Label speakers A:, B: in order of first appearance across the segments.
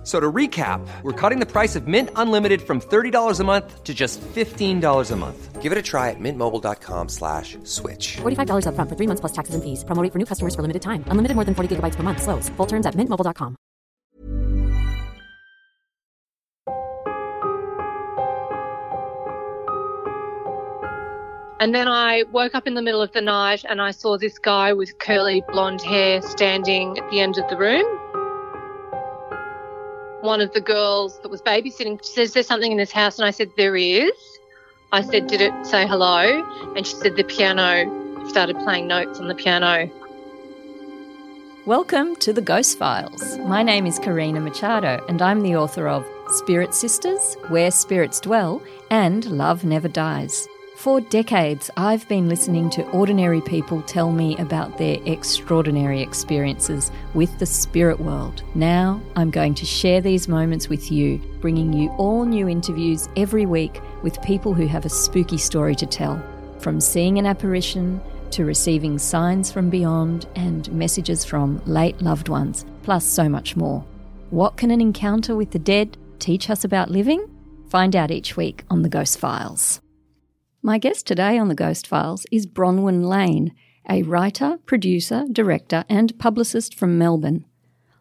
A: F- So to recap, we're cutting the price of Mint Unlimited from $30 a month to just $15 a month.
B: Give it a try at mintmobile.com slash switch.
C: $45 upfront for three months plus taxes and fees. Promo rate for new customers for limited time. Unlimited more than 40 gigabytes per month. Slows. Full terms at mintmobile.com.
D: And then I woke up in the middle of the night and I saw this guy with curly blonde hair standing at the end of the room. One of the girls that was babysitting says, There's something in this house. And I said, There is. I said, Did it say hello? And she said, The piano started playing notes on the piano.
E: Welcome to the Ghost Files. My name is Karina Machado, and I'm the author of Spirit Sisters, Where Spirits Dwell, and Love Never Dies. For decades, I've been listening to ordinary people tell me about their extraordinary experiences with the spirit world. Now, I'm going to share these moments with you, bringing you all new interviews every week with people who have a spooky story to tell. From seeing an apparition to receiving signs from beyond and messages from late loved ones, plus so much more. What can an encounter with the dead teach us about living? Find out each week on The Ghost Files. My guest today on The Ghost Files is Bronwen Lane, a writer, producer, director, and publicist from Melbourne.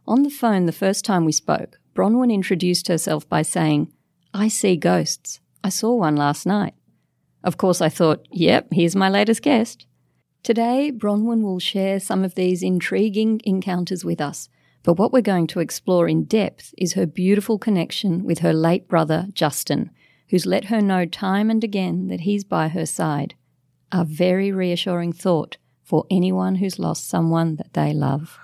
E: On the phone the first time we spoke, Bronwen introduced herself by saying, I see ghosts. I saw one last night. Of course, I thought, yep, here's my latest guest. Today, Bronwen will share some of these intriguing encounters with us, but what we're going to explore in depth is her beautiful connection with her late brother, Justin, who's let her know time and again that he's by her side. A very reassuring thought for anyone who's lost someone that they love.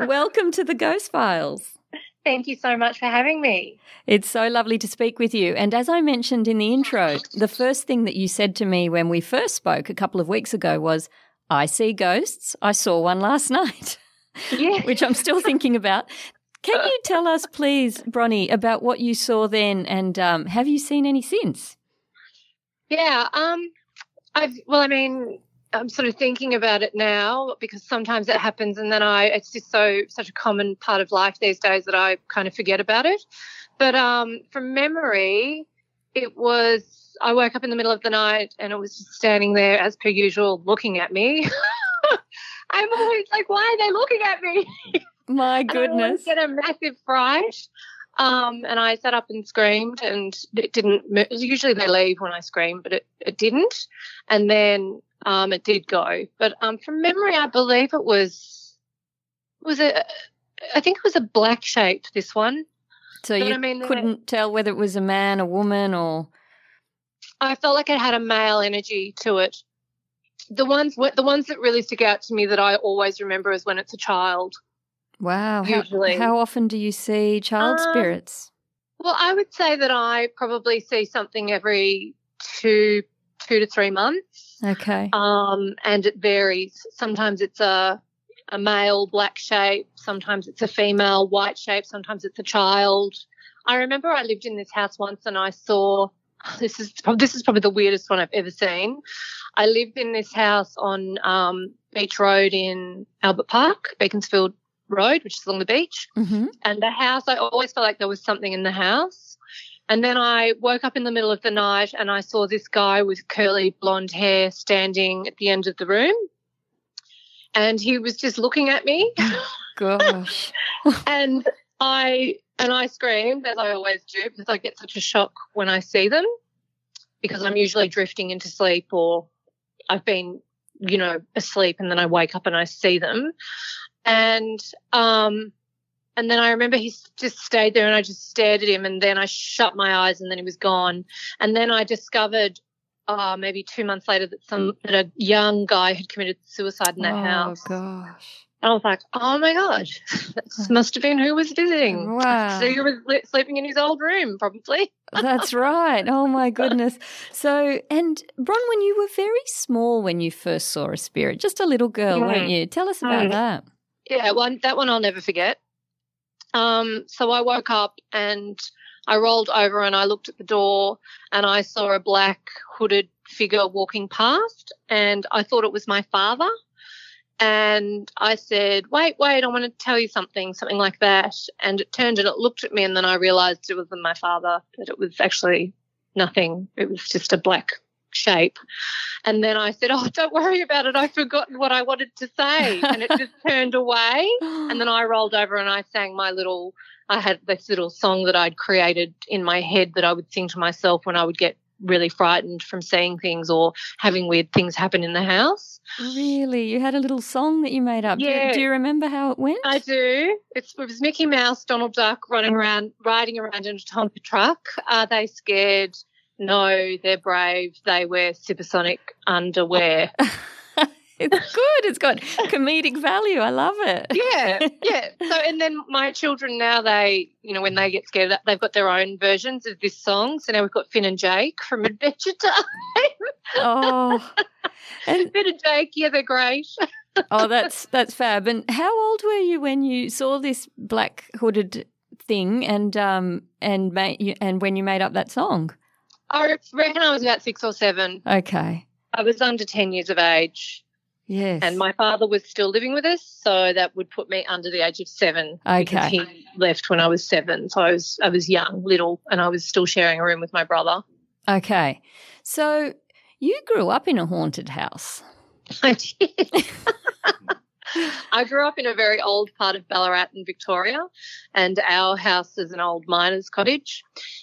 E: Welcome to the Ghost Files.
D: Thank you so much for having me.
E: It's so lovely to speak with you. And as I mentioned in the intro, the first thing that you said to me when we first spoke a couple of weeks ago was, I see ghosts. I saw one last night,
D: Yeah.
E: which I'm still thinking about. Can you tell us, please, Bronnie, about what you saw then and um, have you seen any since?
D: Yeah. Um, I've, well, I mean, I'm sort of thinking about it now because sometimes it happens and then I, it's just so, such a common part of life these days that I kind of forget about it. But um, from memory, it was, I woke up in the middle of the night and it was just standing there as per usual looking at me. I'm always like, why are they looking at me?
E: My goodness.
D: get a massive fright. Um, and I sat up and screamed, and it didn't. Usually they leave when I scream, but it, it didn't. And then um, it did go. But um, from memory, I believe it was was a. I think it was a black shape. This one.
E: So
D: But
E: you
D: I mean,
E: couldn't tell whether it was a man, a woman, or.
D: I felt like it had a male energy to it. The ones, the ones that really stick out to me that I always remember is when it's a child.
E: Wow. How,
D: Usually.
E: how often do you see child
D: Um,
E: spirits?
D: Well, I would say that I probably see something every two, two to three months.
E: Okay.
D: Um, and it varies. Sometimes it's a a male black shape. Sometimes it's a female white shape. Sometimes it's a child. I remember I lived in this house once and I saw this is this is probably the weirdest one I've ever seen. I lived in this house on um, Beach Road in Albert Park, Beaconsfield Road, which is along the beach.
E: Hmm
D: and the house i always felt like there was something in the house. And then i woke up in the middle of the night and i saw this guy with curly blonde hair standing at the end of the room. And he was just looking at me.
E: Gosh.
D: and i and i screamed as i always do because i get such a shock when i see them because i'm usually drifting into sleep or i've been you know asleep and then i wake up and i see them and um and then I remember he just stayed there and I just stared at him and then I shut my eyes and then he was gone. And then I discovered uh, maybe two months later that some that a young guy had committed suicide in that
E: oh,
D: house.
E: Oh gosh.
D: And I was like, oh my God, that must have been who was visiting.
E: Wow.
D: So he was sleeping in his old room, probably.
E: That's right. Oh my goodness. So, and Bronwen, you were very small when you first saw a spirit, just a little girl, weren't
D: Mm.
E: you? Tell us about
D: Mm.
E: that.
D: Yeah, one that one I'll never forget. Um, so I woke up and I rolled over and I looked at the door and I saw a black hooded figure walking past and I thought it was my father. And I said, wait, wait, I want to tell you something, something like that. And it turned and it looked at me and then I realized it wasn't my father, that it was actually nothing. It was just a black shape. And then I said, Oh, don't worry about it. I've forgotten what I wanted to say. And it just turned away. And then I rolled over and I sang my little, I had this little song that I'd created in my head that I would sing to myself when I would get really frightened from seeing things or having weird things happen in the house.
E: Really? You had a little song that you made up. Do you-
D: Yeah.
E: Do, you remember how it went?
D: I do. It's, it was Mickey Mouse, Donald Duck running around, riding around in a Tonka truck. Are they scared? No, they're brave. They wear supersonic underwear.
E: It's good. It's got comedic value. I love it.
D: yeah, yeah. So, and then my children now, they, you know, when they get scared, they've got their own versions of this song. So now we've got Finn and Jake from Adventure Time.
E: Oh, and
D: Finn and Jake, yeah, they're great.
E: oh, that's that's fab. And how old were you when you saw this black hooded thing and um and made and when you made up that song?
D: I reckon I was about six or seven.
E: Okay.
D: I was under 10 years of age.
E: Yes.
D: And my father was still living with us, so that would put me under the age of seven.
E: Okay.
D: He left when I was seven, so I was I was young, little, and I was still sharing a room with my brother.
E: okay. So you grew up in a haunted house.
D: I did. I grew up in a very old part of Ballarat in Victoria, and our house is an old miner's cottage.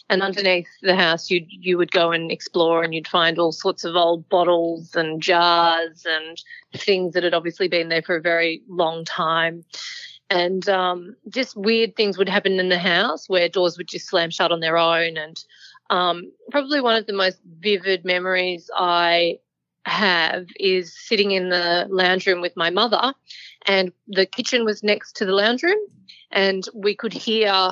D: And underneath the house, you you would go and explore, and you'd find all sorts of old bottles and jars and things that had obviously been there for a very long time. And um, just weird things would happen in the house where doors would just slam shut on their own. And um, probably one of the most vivid memories I have is sitting in the lounge room with my mother, and the kitchen was next to the lounge room, and we could hear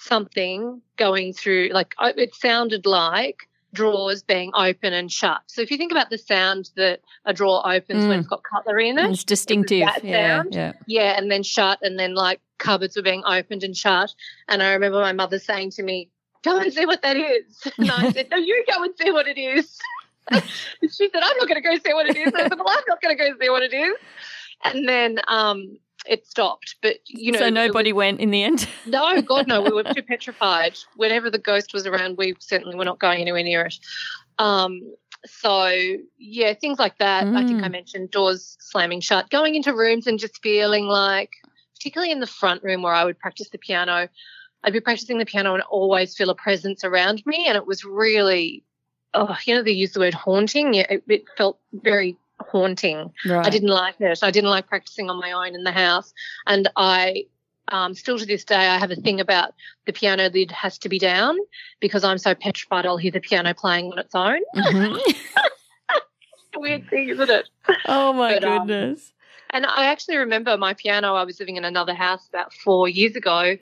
D: something going through, like uh, it sounded like drawers being open and shut. So if you think about the sound that a drawer opens when
E: Mm.
D: it's got cutlery in it,
E: It's distinctive. Yeah.
D: sound?
E: Yeah.
D: yeah, and then shut, and then like cupboards were being opened and shut. And I remember my mother saying to me, Go and see what that is. And I said, No, you go and see what it is. she said, I'm not going to go see what it is. I said, Well, I'm not going to go see what it is. And then um, it stopped. But, you know,
E: so nobody went in the end.
D: no, God, no, we were too petrified. Whenever the ghost was around, we certainly were not going anywhere near it. Um, so yeah, things like that. I think
E: Mm.
D: I mentioned doors slamming shut, going into rooms and just feeling like, particularly in the front room where I would practice the piano, I'd be practicing the piano and always feel a presence around me, and it was really, oh, you know, they use the word haunting. Yeah, it, it felt very haunting.
E: Right.
D: I didn't like it. I didn't like practicing on my own in the house. And I, um, still to this day, I have a thing about the piano lid has to be down because I'm so petrified I'll hear the piano playing on its own.
E: Mhm.
D: Weird thing, isn't it?
E: oh my
D: But, um,
E: goodness.
D: And I actually remember my piano. I was living in another house about four years ago,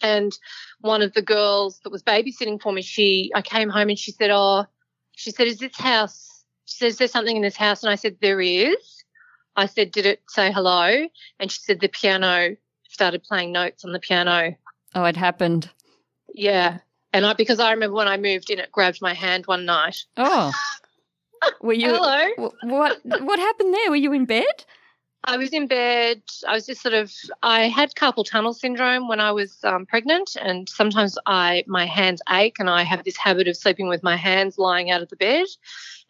D: and one of the girls that was babysitting for me, she, I came home and she said, "Oh, she said, is this house? She says, There's something in this house?" And I said, "There is." I said, "Did it say hello?" And she said, "The piano started playing notes on the piano."
E: oh, it happened.
D: Yeah, and I because I remember when I moved in, it grabbed my hand one night.
E: Oh. Were you
D: Hello.
E: what what happened there? Were you in bed?
D: I was in bed. I was just sort of. I had carpal tunnel syndrome when I was um, pregnant, and sometimes I my hands ache, and I have this habit of sleeping with my hands lying out of the bed,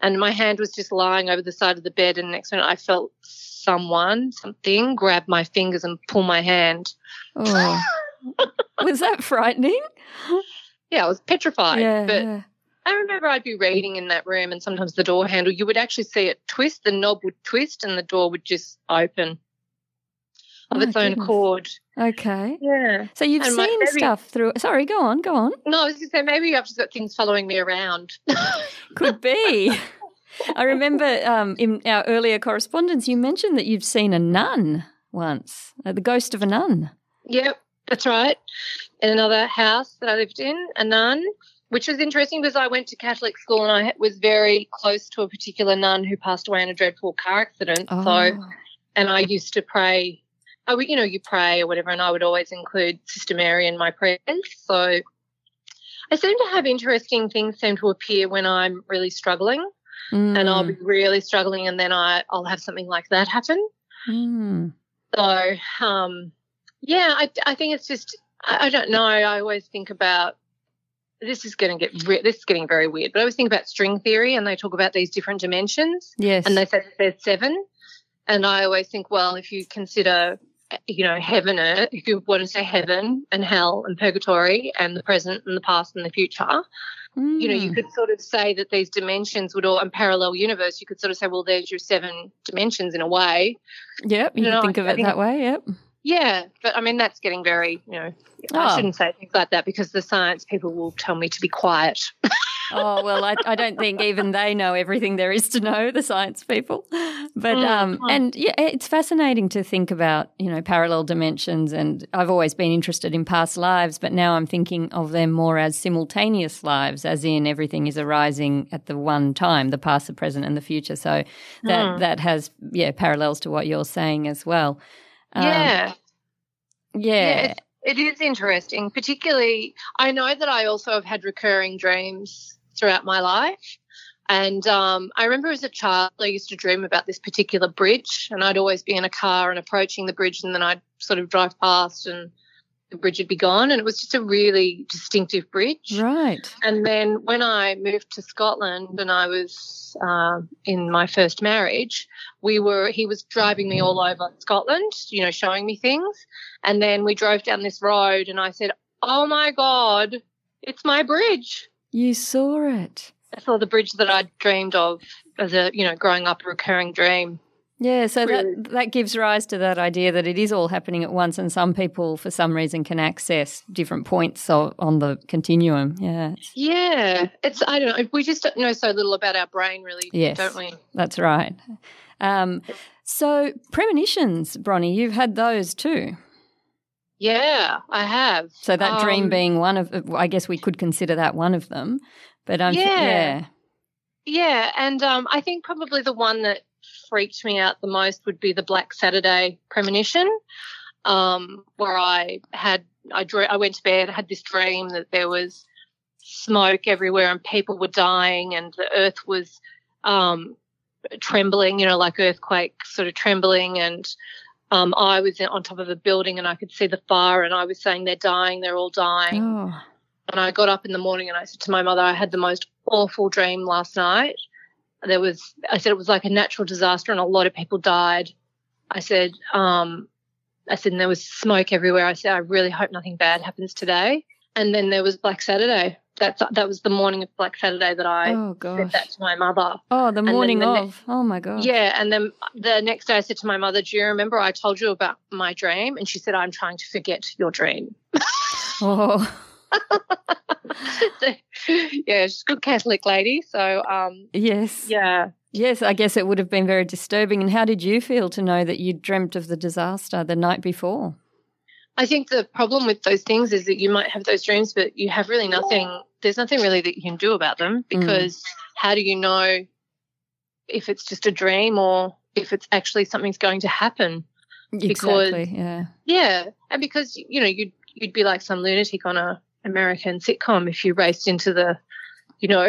D: and my hand was just lying over the side of the bed, and next minute I felt someone, something, grab my fingers and pull my hand.
E: Oh. Was that frightening?
D: Yeah, I was petrified.
E: yeah.
D: but
E: yeah.
D: I remember I'd be reading in that room, and sometimes the door handle, you would actually see it twist. The knob would twist, and the door would just open of
E: My
D: its own
E: goodness.
D: accord.
E: Okay.
D: Yeah.
E: So you've
D: And my-
E: seen
D: maybe-
E: stuff through. Sorry, go on, go on.
D: No, I was going to say maybe I've just got things following me around.
E: Could be. I remember um, in our earlier correspondence, you mentioned that you've seen a nun once, uh, the ghost of a nun.
D: yep, that's right. In another house that I lived in, a nun, which was interesting because I went to Catholic school and I was very close to a particular nun who passed away in a dreadful car accident.
E: Oh,
D: So, and I used to pray I would, you know, you pray or whatever, and I would always include Sister Mary in my prayers. So I seem to have interesting things seem to appear when I'm really struggling, and I'll be really struggling, and then I I'll have something like that happen.
E: Mm.
D: So um, yeah, I I think it's just I, I don't know. I always think about this is going to get re- this is getting very weird, but I always think about string theory, and they talk about these different dimensions,
E: Yes.
D: and they say that there's seven. And I always think, well, if you consider, you know, heaven, earth, if you want to say heaven and hell and purgatory and the present and the past and the future, you know, you
E: Mm.
D: could sort of say that these dimensions would all, and parallel universe, you could sort of say, well, there's your seven dimensions in a way.
E: Yep, you
D: you
E: can
D: know,
E: think of it
D: think-
E: that way. Yep.
D: Yeah, but I mean, that's getting very, you know,
E: Oh.
D: I shouldn't say things like that because the science people will tell me to be quiet.
E: Oh well, I, I don't think even they know everything there is to know. The science people, but
D: Mm,
E: um, and yeah, it's fascinating to think about you know parallel dimensions. And I've always been interested in past lives, but now I'm thinking of them more as simultaneous lives, as in everything is arising at the one time, the past, the present, and the future. So that
D: Mm.
E: that has yeah parallels to what you're saying as well. Um,
D: yeah.
E: yeah,
D: Yeah, it's, interesting. Particularly, I know that I also have had recurring dreams throughout my life. And um, I remember as a child, I used to dream about this particular bridge, and I'd always be in a car and approaching the bridge, and then I'd sort of drive past, and the bridge had be gone. And it was just a really distinctive bridge.
E: right.
D: And then when I moved to Scotland and I was um in my first marriage, we were he was driving me all over Scotland, you know, showing me things. And then we drove down this road and I said, "Oh my god, it's my bridge."
E: You saw it.
D: I saw the bridge that I'd dreamed of as a, you know, growing up a recurring dream.
E: Yeah, so that that gives rise to that idea that it is all happening at once, and some people, for some reason, can access different points on the continuum. Yeah,
D: Yeah, it's I don't know. We just don't know so little about our brain, really,
E: Yes.
D: don't we?
E: that's right. Um, so premonitions, Bronnie, you've had those too.
D: Yeah, I have.
E: So that dream
D: Um,
E: being one of, I guess we could consider that one of them. But um,
D: Yeah.
E: yeah,
D: Yeah, and um, I think probably the one that freaked me out the most would be the Black Saturday premonition, um, where I had I drew, I went to bed, had this dream that there was smoke everywhere and people were dying and the earth was um, trembling, you know, like earthquake sort of trembling and. Um, I was on top of a building and I could see the fire, and I was saying they're dying, they're all dying.
E: oh,
D: And I got up in the morning and I said to my mother, I had the most awful dream last night. There was, I said it was like a natural disaster and a lot of people died. I said, um, I said, and there was smoke everywhere. I said, I really hope nothing bad happens today. And then there was Black Saturday. That's that was the morning of Black Saturday that I
E: oh
D: said that to my mother.
E: oh, the morning
D: the
E: of. oh my god
D: Yeah, and then the next day I said to my mother, "Do you remember I told you about my dream?" And she said, "I'm trying to forget your dream."
E: Oh,
D: yeah, she's a good Catholic lady. So, um,
E: yes.
D: yeah.
E: Yes, I guess it would have been very disturbing. And how did you feel to know that you dreamt of the disaster the night before?
D: I think the problem with those things is that you might have those dreams, but you have really nothing, there's nothing really that you can do about them because how do you know if it's just a dream or if it's actually something's going to happen? Because-
E: Exactly. Yeah.
D: Yeah. And because, you know, you'd, you'd be like some lunatic on a American sitcom if you raced into the, you know,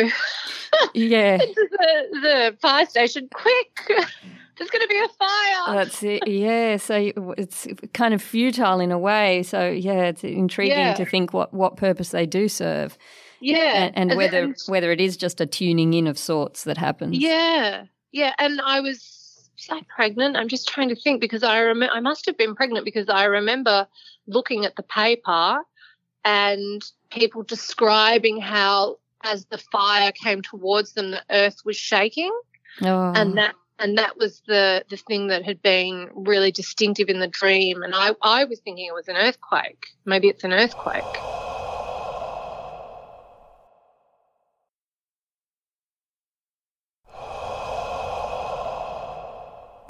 E: Yeah.
D: into the, the fire station. Quick, there's going to be a fire.
E: That's it. Yeah. So it's kind of futile in a way. So yeah, it's intriguing
D: Yeah.
E: to think what, what purpose they do serve,
D: yeah.
E: and, and whether
D: and-
E: whether it is just a tuning in of sorts that happens.
D: Yeah, yeah. And I was was I pregnant? I'm just trying to think because I remember I must have been pregnant because I remember looking at the paper and people describing how as the fire came towards them, the earth was shaking,
E: Oh.
D: and that and that was the the thing that had been really distinctive in the dream. And I I was thinking it was an earthquake. Maybe it's an earthquake.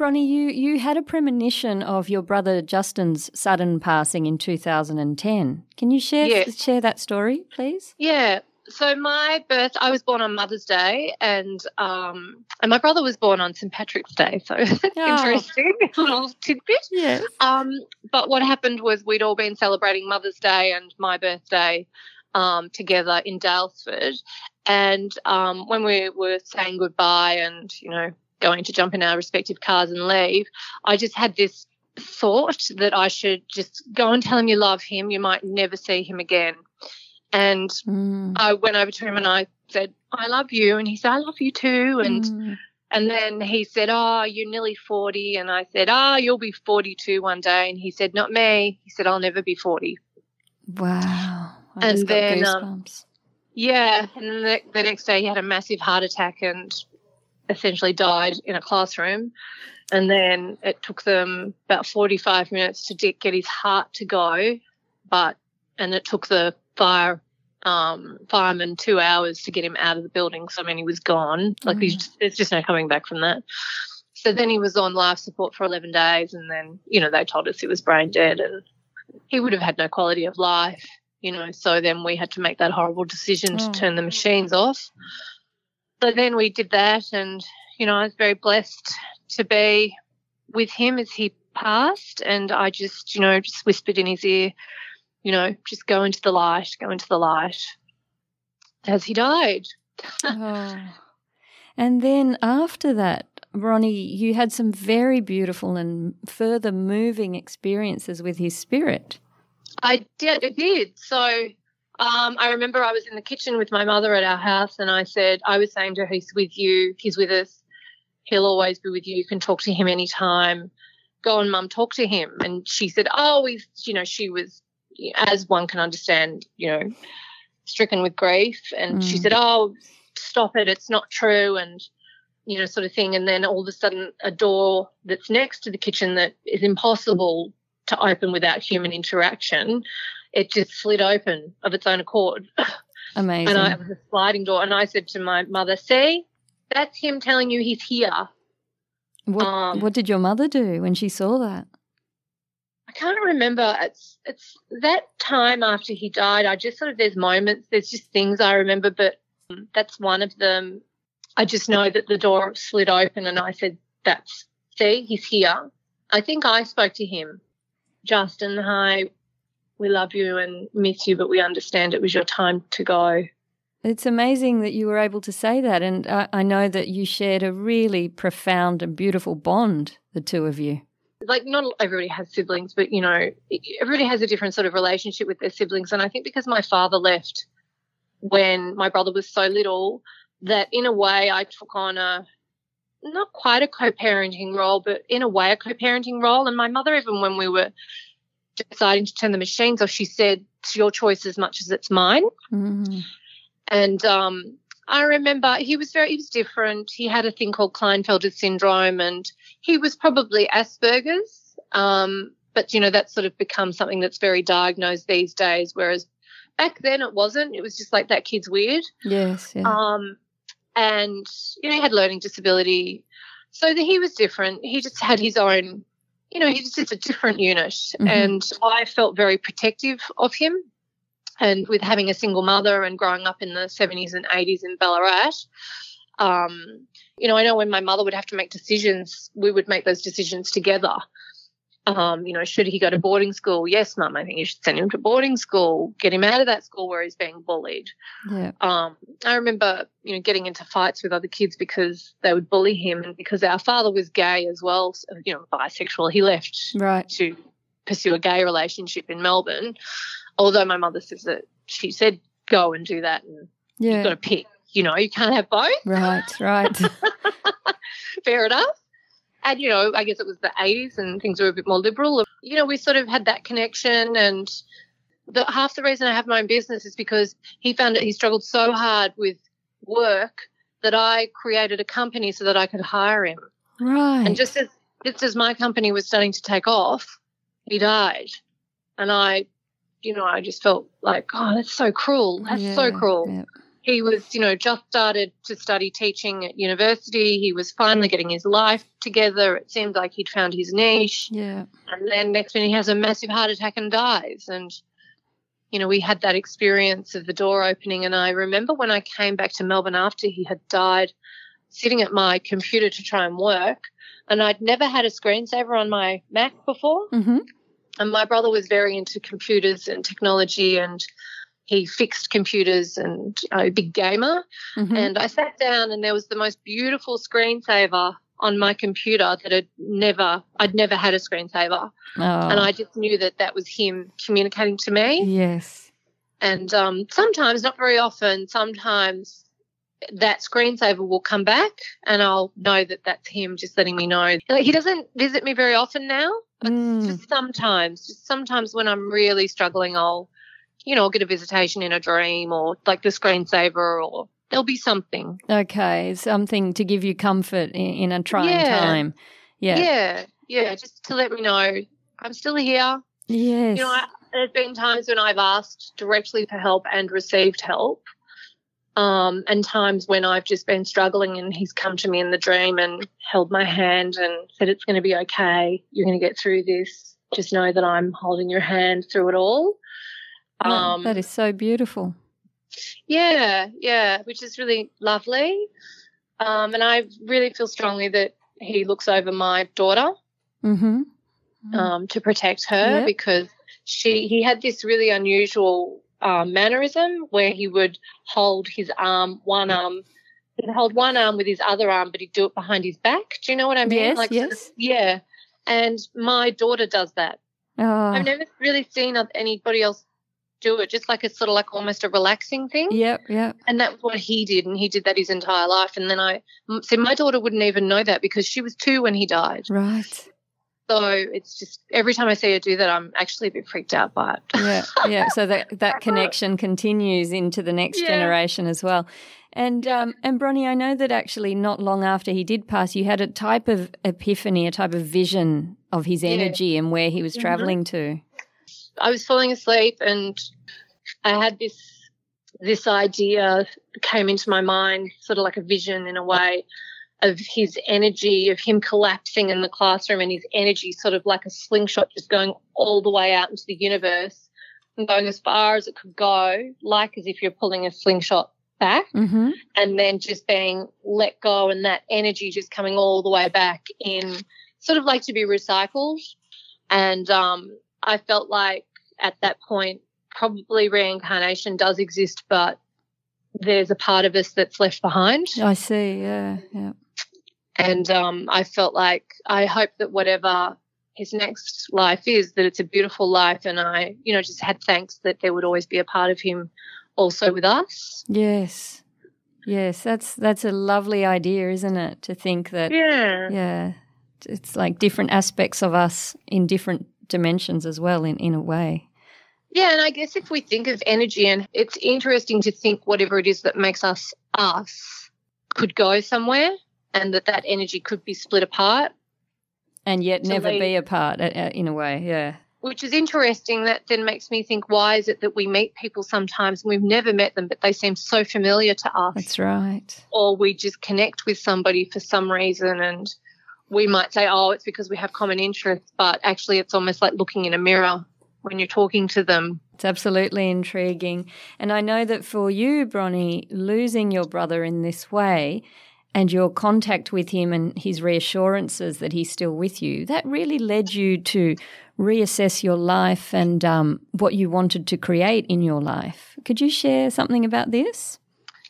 E: Bronnie, you, you had a premonition of your brother Justin's sudden passing in 2010. Can you share
D: Yes.
E: share that story, please?
D: Yeah. so my birth, I was born on Mother's Day, and um, and my brother was born on St Patrick's Day. So it's interesting little tidbit.
E: Yes.
D: Um, but what happened was we'd all been celebrating Mother's Day and my birthday um, together in Daylesford, and um, when we were saying goodbye and you know going to jump in our respective cars and leave, I just had this thought that I should just go and tell him you love him. You might never see him again. And
E: Mm.
D: I went over to him and I said, I love you. And he said, I love you too. And
E: Mm.
D: and then he said, Oh, you're nearly 40. And I said, Oh, you'll be 42 one day. And he said, Not me. He said, I'll never be 40.
E: Wow. I
D: And then, um. Yeah. And then the, the next day he had a massive heart attack and essentially died in a classroom. And then it took them about 45 minutes to get his heart to go. But, and it took the fire, um, fireman two hours to get him out of the building. So, I mean, he was gone. Like, he's just, there's just no coming back from that. So then he was on life support for 11 days. And then, you know, they told us he was brain dead and he would have had no quality of life, you know. So then we had to make that horrible decision to
E: Oh.
D: turn the machines off. So then we did that. And, you know, I was very blessed to be with him as he passed. And I just, you know, just whispered in his ear, you know, just go into the light, go into the light as he died.
E: oh. And then after that, Bronnie, you had some very beautiful and further moving experiences with his spirit.
D: I did. I did. So um, I remember I was in the kitchen with my mother at our house, and I said, I was saying to her, he's with you. He's with us. He'll always be with you. You can talk to him anytime. Go and mum, talk to him. And she said, oh, he's, you know, she was, as one can understand, you know, stricken with grief. And she
E: Mm.
D: said, oh, stop it. It's not true. And, you know, sort of thing. And then all of a sudden, a door that's next to the kitchen that is impossible to open without human interaction, it just slid open of its own accord.
E: Amazing.
D: And I, it was a sliding door. And I said to my mother, see, that's him telling you he's here.
E: what,
D: um,
E: what did your mother do when she saw that?
D: I can't remember. It's it's that time after he died. I just sort of there's moments. There's just things I remember, but that's one of them. I just know that the door slid open, and I said, "That's see, he's here." I think I spoke to him, Justin. Hi, we love you and miss you, but we understand it was your time to go.
E: It's amazing that you were able to say that. And I, I know that you shared a really profound and beautiful bond, the two of you.
D: like not everybody has siblings, but you know, everybody has a different sort of relationship with their siblings. And I think because my father left when my brother was so little, that in a way I took on a not quite a co-parenting role, but in a way a co-parenting role. And my mother, even when we were deciding to turn the machines off, she said, "It's your choice as much as it's mine."
E: Mm.
D: And um, I remember he was very, he was different. He had a thing called Klinefelter syndrome, and he was probably Asperger's. Um, but you know, that's sort of become something that's very diagnosed these days. Whereas back then it wasn't. It was just like that kid's weird.
E: Yes, yeah.
D: Um, and you know, he had learning disability, so that he was different. He just had his own. You know, he's just a different unit,
E: Mhm.
D: and I felt very protective of him. And with having a single mother and growing up in the 70s and 80s in Ballarat, um, you know, I know when my mother would have to make decisions, we would make those decisions together. Um, you know, should he go to boarding school? Yes, mum, I think you should send him to boarding school, get him out of that school where he's being bullied.
E: yeah.
D: Um, I remember, you know, getting into fights with other kids because they would bully him, and because our father was gay as well, so, you know, bisexual. He left
E: Right.
D: to pursue a gay relationship in Melbourne. Although my mother says that she said go and do that, and you've got
E: Yeah.
D: to pick. You know, you can't have both.
E: Right, right.
D: Fair enough. And you know, I guess it was the 80s, and things were a bit more liberal. You know, we sort of had that connection, and the half the reason I have my own business is because he found that he struggled so hard with work that I created a company so that I could hire him.
E: right.
D: And just as just as my company was starting to take off, he died. And I, you know, I just felt like, oh, that's so cruel. That's so cruel.
E: yeah.
D: He was, you know, just started to study teaching at university. He was finally getting his life together. It seemed like he'd found his niche.
E: Yeah.
D: And then next minute he has a massive heart attack and dies. And, you know, we had that experience of the door opening. And I remember when I came back to Melbourne after he had died, sitting at my computer to try and work. And I'd never had a screensaver on my Mac before.
E: Mm-hmm.
D: And my brother was very into computers and technology and he fixed computers and a big gamer.
E: Mm-hmm.
D: And I sat down and there was the most beautiful screensaver on my computer that had never, I'd never had a screensaver.
E: oh,
D: And I just knew that that was him communicating to me.
E: yes.
D: And um, sometimes, not very often, sometimes that screensaver will come back and I'll know that that's him just letting me know. Like, he doesn't visit me very often now, but
E: Mm.
D: just sometimes, just sometimes when I'm really struggling, I'll, you know, I'll get a visitation in a dream or like the screensaver or there'll be something.
E: Okay, something to give you comfort in, in a trying
D: Yeah.
E: time. Yeah.
D: Yeah. Yeah. Just to let me know I'm still here.
E: Yes.
D: You know, I, there's been times when I've asked directly for help and received help. Um, and times when I've just been struggling and he's come to me in the dream and held my hand and said, It's going to be okay. You're going to get through this. Just know that I'm holding your hand through it all. Um,
E: that is so beautiful.
D: yeah, yeah, which is really lovely. Um, and I really feel strongly that he looks over my daughter
E: Mm-hmm.
D: um, to protect her
E: Yeah.
D: because she he had this really unusual um, mannerism where he would hold his arm, one arm, he'd hold one arm with his other arm, but he'd do it behind his back. Do you know what I mean?
E: Yes,
D: of-
E: yes.
D: yeah. And my daughter does that.
E: Oh,
D: I've never really seen anybody else do it, just like it's sort of like almost a relaxing thing.
E: yep, yep.
D: And that's what he did, and he did that his entire life. And then I, see, my daughter wouldn't even know that because she was two when he died.
E: Right.
D: So it's just every time I see her do that, I'm actually a bit freaked out by it.
E: Yeah, yeah. So that that connection continues into the next
D: Yeah.
E: generation as well. And um, and Bronnie, I know that actually not long after he did pass, you had a type of epiphany, a type of vision of his
D: Yeah.
E: energy and where he was
D: Mhm.
E: traveling to.
D: I was falling asleep, and I had this this idea came into my mind, sort of like a vision in a way, of his energy, of him collapsing in the classroom, and his energy sort of like a slingshot, just going all the way out into the universe and going as far as it could go, like as if you're pulling a slingshot back.
E: Mm-hmm.
D: and then just being let go and that energy just coming all the way back in sort of like to be recycled and um, i felt like at that point probably reincarnation does exist but there's a part of us that's left behind
E: I see. Yeah, yeah.
D: and um, i felt like i hope that whatever his next life is that it's a beautiful life and i you know just had thanks that there would always be a part of him also with us
E: Yes, yes. That's that's a lovely idea, isn't it? To think that
D: yeah
E: yeah, it's like different aspects of us in different dimensions as well. In in a way.
D: Yeah, and I guess if we think of energy, and it's interesting to think whatever it is that makes us us could go somewhere, and that that energy could be split apart,
E: and yet never
D: leave-
E: be apart uh, uh, in a way. Yeah.
D: which is interesting. That then makes me think, why is it that we meet people sometimes and we've never met them, but they seem so familiar to us,
E: That's right.
D: or we just connect with somebody for some reason, and we might say, oh, it's because we have common interests, but actually, it's almost like looking in a mirror when you're talking to them.
E: It's absolutely intriguing. And I know that for you, Bronnie, losing your brother in this way and your contact with him and his reassurances that he's still with you, that really led you to reassess your life and um, what you wanted to create in your life. Could you share something about this?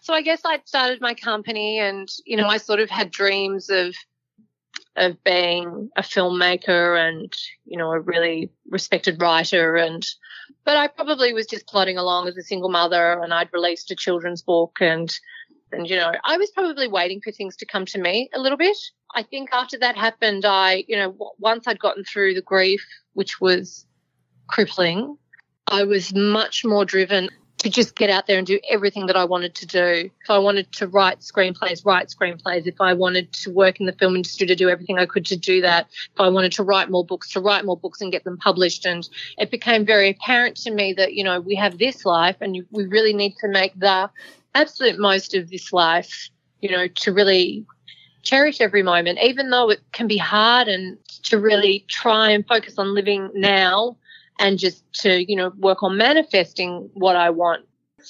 D: So I guess I'd started my company and, you know, I sort of had dreams of of being a filmmaker and, you know, a really respected writer and but I probably was just plodding along as a single mother and I'd released a children's book and and you know, I was probably waiting for things to come to me a little bit. I think after that happened, I, you know, once I'd gotten through the grief, which was crippling, I was much more driven to just get out there and do everything that I wanted to do. If I wanted to write screenplays, write screenplays. If I wanted to work in the film industry, to do everything I could to do that. If I wanted to write more books, to write more books and get them published. And it became very apparent to me that, you know, we have this life and we really need to make the absolute most of this life, you know, to really cherish every moment, even though it can be hard and to really try and focus on living now and just to, you know, work on manifesting what I want.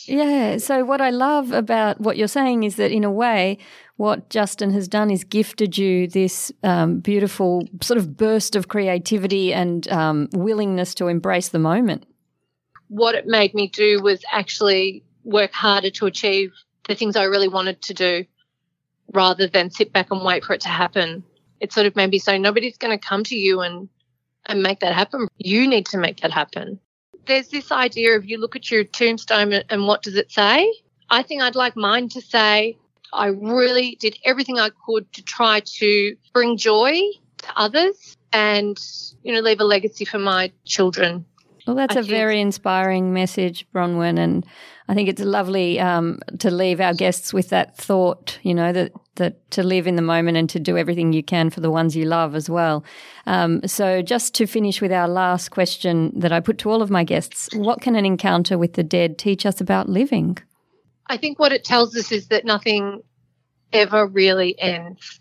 E: Yeah. So, what I love about what you're saying is that, in a way, what Justin has done is gifted you this um, beautiful sort of burst of creativity and um, willingness to embrace the moment.
D: What it made me do was actually work harder to achieve the things I really wanted to do rather than sit back and wait for it to happen. It sort of made me say, nobody's going to come to you and, and make that happen. You need to make that happen. There's this idea of you look at your tombstone and what does it say? I think I'd like mine to say, I really did everything I could to try to bring joy to others and, you know, leave a legacy for my children.
E: Well, that's
D: I
E: a
D: think-
E: very inspiring message, Bronwen, and I think it's lovely um, to leave our guests with that thought. You know that that to live in the moment and to do everything you can for the ones you love as well. Um, so, just to finish with our last question that I put to all of my guests: What can an encounter with the dead teach us about living?
D: I think what it tells us is that nothing ever really ends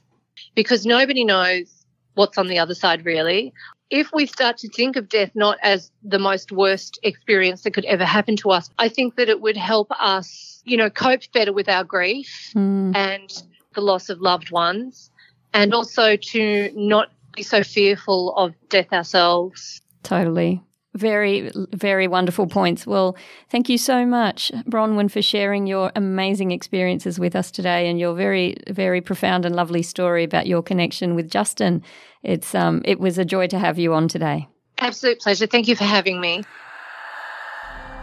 D: because nobody knows what's on the other side, really. If we start to think of death not as the most worst experience that could ever happen to us, I think that it would help us, you know, cope better with our grief
E: Mm,
D: and the loss of loved ones, and also to not be so fearful of death ourselves.
E: totally. Very, very wonderful points. Well, thank you so much, Bronwen, for sharing your amazing experiences with us today and your very, very profound and lovely story about your connection with Justin. It's um, it was a joy to have you on today.
D: Absolute pleasure. Thank you for having me.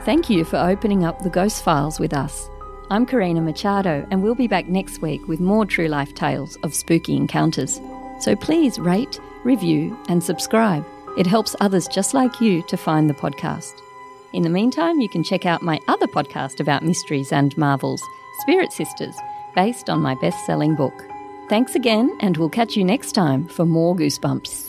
E: Thank you for opening up the Ghost Files with us. I'm Karina Machado, and we'll be back next week with more true life tales of spooky encounters. So please rate, review, and subscribe. It helps others just like you to find the podcast. In the meantime, you can check out my other podcast about mysteries and marvels, Spirit Sisters, based on my best selling book. Thanks again, and we'll catch you next time for more goosebumps.